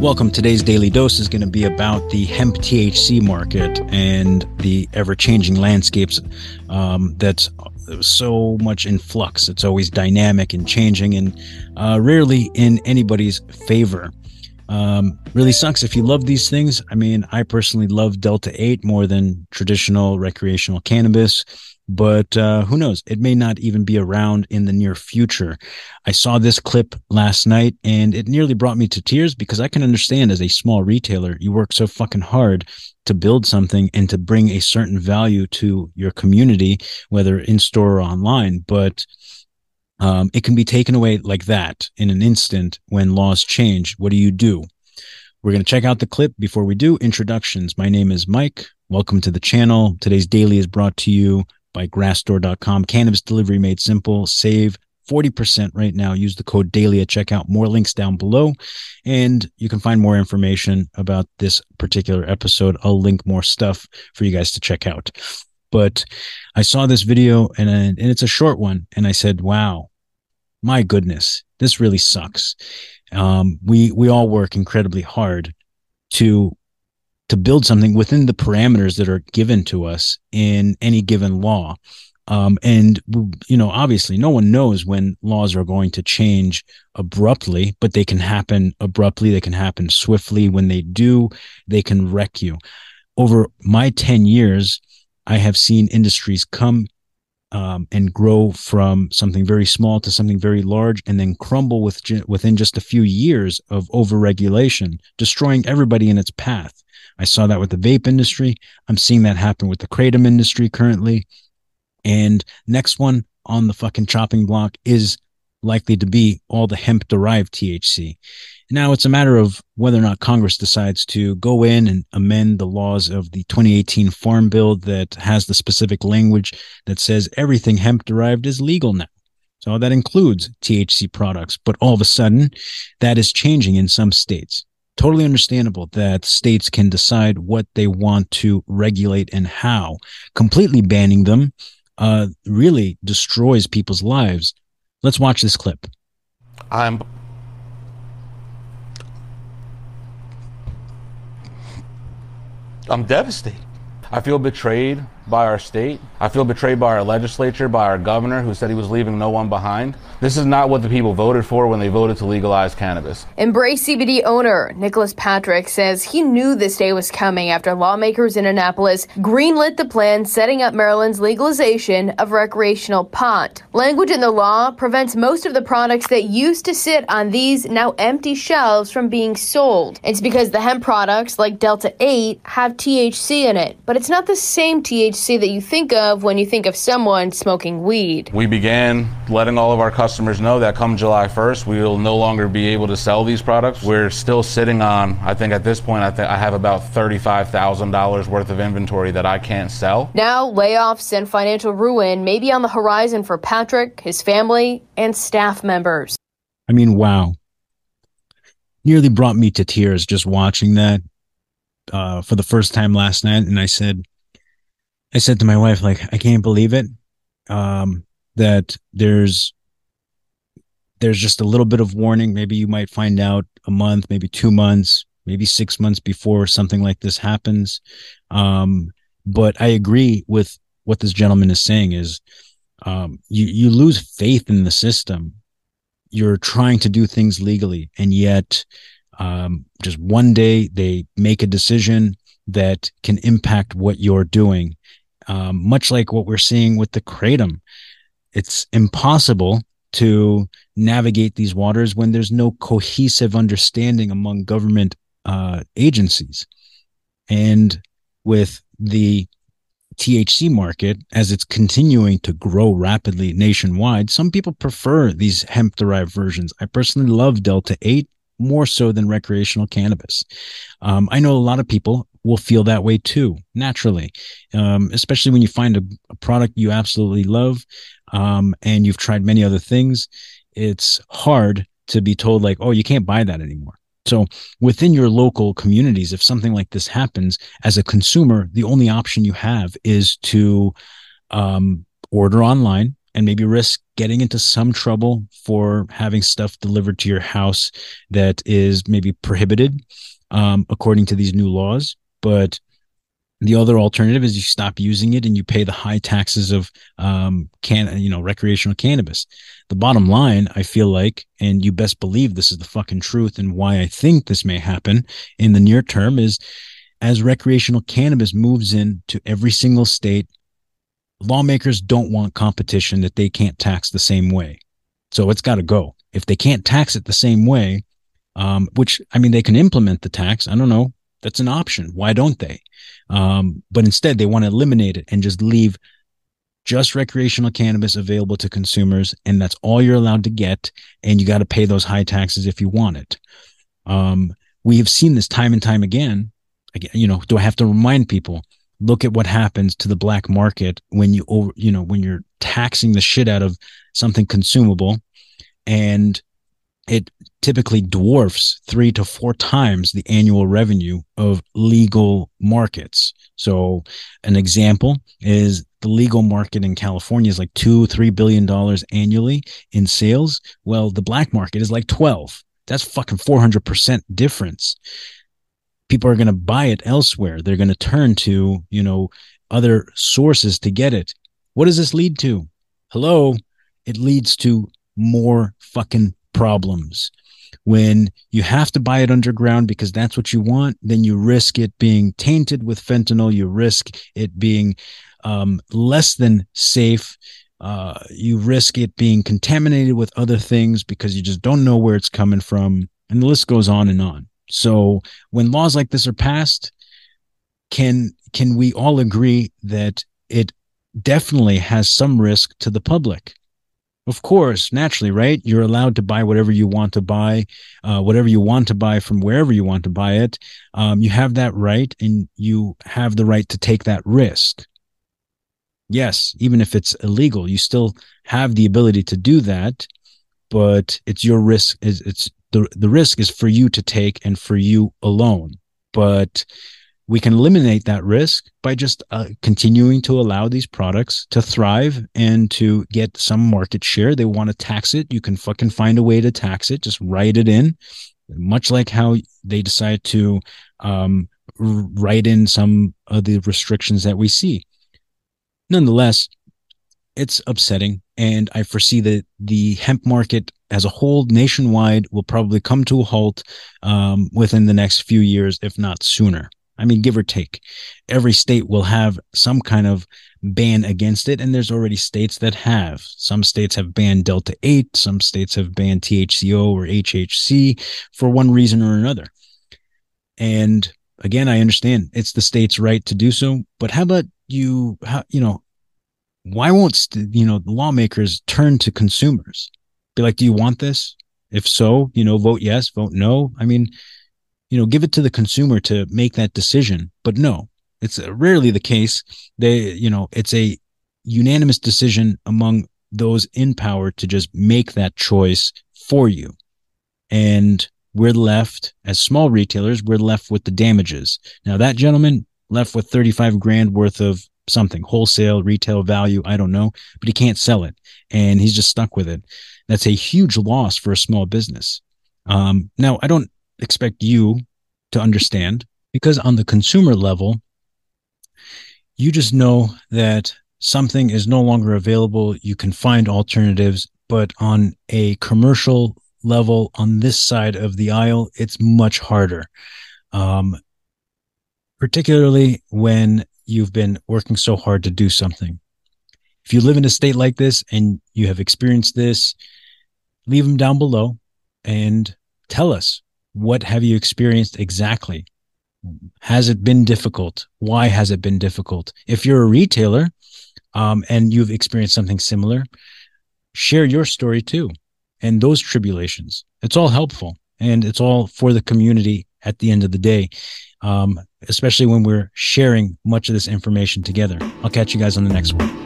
Welcome. Today's daily dose is going to be about the hemp THC market and the ever changing landscapes um, that's so much in flux. It's always dynamic and changing and uh, rarely in anybody's favor. Um, really sucks if you love these things. I mean, I personally love Delta 8 more than traditional recreational cannabis but uh, who knows? It may not even be around in the near future. I saw this clip last night and it nearly brought me to tears because I can understand as a small retailer, you work so fucking hard to build something and to bring a certain value to your community, whether in store or online. But um, it can be taken away like that in an instant when laws change. What do you do? We're going to check out the clip before we do introductions. My name is Mike. Welcome to the channel. Today's daily is brought to you by grassdoor.com. Cannabis delivery made simple. Save 40% right now. Use the code daily at checkout. More links down below. And you can find more information about this particular episode. I'll link more stuff for you guys to check out. But I saw this video and, and it's a short one. And I said, wow, my goodness, this really sucks. Um, we, we all work incredibly hard to to build something within the parameters that are given to us in any given law. Um, and you know, obviously, no one knows when laws are going to change abruptly, but they can happen abruptly. They can happen swiftly. When they do, they can wreck you. Over my ten years, I have seen industries come um, and grow from something very small to something very large, and then crumble with, within just a few years of overregulation, destroying everybody in its path. I saw that with the vape industry. I'm seeing that happen with the kratom industry currently. And next one on the fucking chopping block is likely to be all the hemp derived THC. Now it's a matter of whether or not Congress decides to go in and amend the laws of the 2018 Farm Bill that has the specific language that says everything hemp derived is legal now. So that includes THC products, but all of a sudden that is changing in some states totally understandable that states can decide what they want to regulate and how. Completely banning them uh, really destroys people's lives. Let's watch this clip. I'm. I'm devastated. I feel betrayed by our state. I feel betrayed by our legislature, by our governor, who said he was leaving no one behind. This is not what the people voted for when they voted to legalize cannabis. Embrace CBD owner Nicholas Patrick says he knew this day was coming after lawmakers in Annapolis greenlit the plan setting up Maryland's legalization of recreational pot. Language in the law prevents most of the products that used to sit on these now empty shelves from being sold. It's because the hemp products like Delta 8 have THC in it, but it's not the same THC that you think of when you think of someone smoking weed. We began letting all of our customers customers know that come July 1st, we will no longer be able to sell these products. We're still sitting on, I think at this point, I think I have about $35,000 worth of inventory that I can't sell. Now, layoffs and financial ruin may be on the horizon for Patrick, his family, and staff members. I mean, wow. Nearly brought me to tears just watching that uh, for the first time last night. And I said, I said to my wife, like, I can't believe it. Um, that there's there's just a little bit of warning. Maybe you might find out a month, maybe two months, maybe six months before something like this happens. Um, but I agree with what this gentleman is saying is um, you, you lose faith in the system. You're trying to do things legally, and yet um, just one day they make a decision that can impact what you're doing. Um, much like what we're seeing with the kratom, it's impossible to navigate these waters when there's no cohesive understanding among government uh, agencies. And with the THC market, as it's continuing to grow rapidly nationwide, some people prefer these hemp derived versions. I personally love Delta 8 more so than recreational cannabis. Um, I know a lot of people will feel that way too, naturally, um, especially when you find a, a, product you absolutely love um, and you've tried many other things. It's hard to be told, like, oh, you can't buy that anymore. So within your local communities, if something like this happens as a consumer, the only option you have is to um, order online and maybe risk getting into some trouble for having stuff delivered to your house that is maybe prohibited um, according to these new laws. But the other alternative is you stop using it and you pay the high taxes of um, can you know recreational cannabis. The bottom line, I feel like, and you best believe this is the fucking truth, and why I think this may happen in the near term is as recreational cannabis moves into every single state, lawmakers don't want competition that they can't tax the same way. So it's got to go. If they can't tax it the same way, um, which I mean, they can implement the tax. I don't know. That's an option. Why don't they? Um, but instead, they want to eliminate it and just leave just recreational cannabis available to consumers. And that's all you're allowed to get. And you got to pay those high taxes if you want it. Um, we have seen this time and time again. Again, you know, do I have to remind people? Look at what happens to the black market when you over, you know, when you're taxing the shit out of something consumable and it typically dwarfs three to four times the annual revenue of legal markets. So an example is the legal market in California is like two, three billion dollars annually in sales. Well, the black market is like 12. That's fucking 400% difference. People are going to buy it elsewhere. They're going to turn to, you know, other sources to get it. What does this lead to? Hello. It leads to more fucking problems. When you have to buy it underground because that's what you want, then you risk it being tainted with fentanyl. You risk it being um, less than safe. Uh, you risk it being contaminated with other things because you just don't know where it's coming from. And the list goes on and on. So when laws like this are passed, can can we all agree that it definitely has some risk to the public? Of course, naturally, right? You're allowed to buy whatever you want to buy, uh, whatever you want to buy from wherever you want to buy it. Um, you have that right, and you have the right to take that risk. Yes, even if it's illegal, you still have the ability to do that, but it's your risk. It's, it's the the risk is for you to take and for you alone. But we can eliminate that risk by just uh, continuing to allow these products to thrive and to get some market share. They want to tax it. You can fucking find a way to tax it. Just write it in, much like how they decide to um, write in some of the restrictions that we see. Nonetheless, it's upsetting. And I foresee that the hemp market as a whole nationwide will probably come to a halt um, within the next few years, if not sooner. I mean, give or take, every state will have some kind of ban against it. And there's already states that have. Some states have banned Delta 8. Some states have banned THCO or HHC for one reason or another. And again, I understand it's the state's right to do so. But how about you, how, you know, why won't, st- you know, the lawmakers turn to consumers? Be like, do you want this? If so, you know, vote yes, vote no. I mean, you know, give it to the consumer to make that decision. But no, it's rarely the case. They, you know, it's a unanimous decision among those in power to just make that choice for you. And we're left as small retailers, we're left with the damages. Now that gentleman left with 35 grand worth of something wholesale retail value. I don't know, but he can't sell it and he's just stuck with it. That's a huge loss for a small business. Um, now I don't expect you to understand because on the consumer level, you just know that something is no longer available. You can find alternatives, but on a commercial level, on this side of the aisle, it's much harder. Um, particularly when you've been working so hard to do something. If you live in a state like this and you have experienced this, leave them down below and tell us what have you experienced exactly? Has it been difficult? Why has it been difficult? If you're a retailer um, and you've experienced something similar, share your story too and those tribulations. It's all helpful and it's all for the community at the end of the day, um, especially when we're sharing much of this information together. I'll catch you guys on the next one.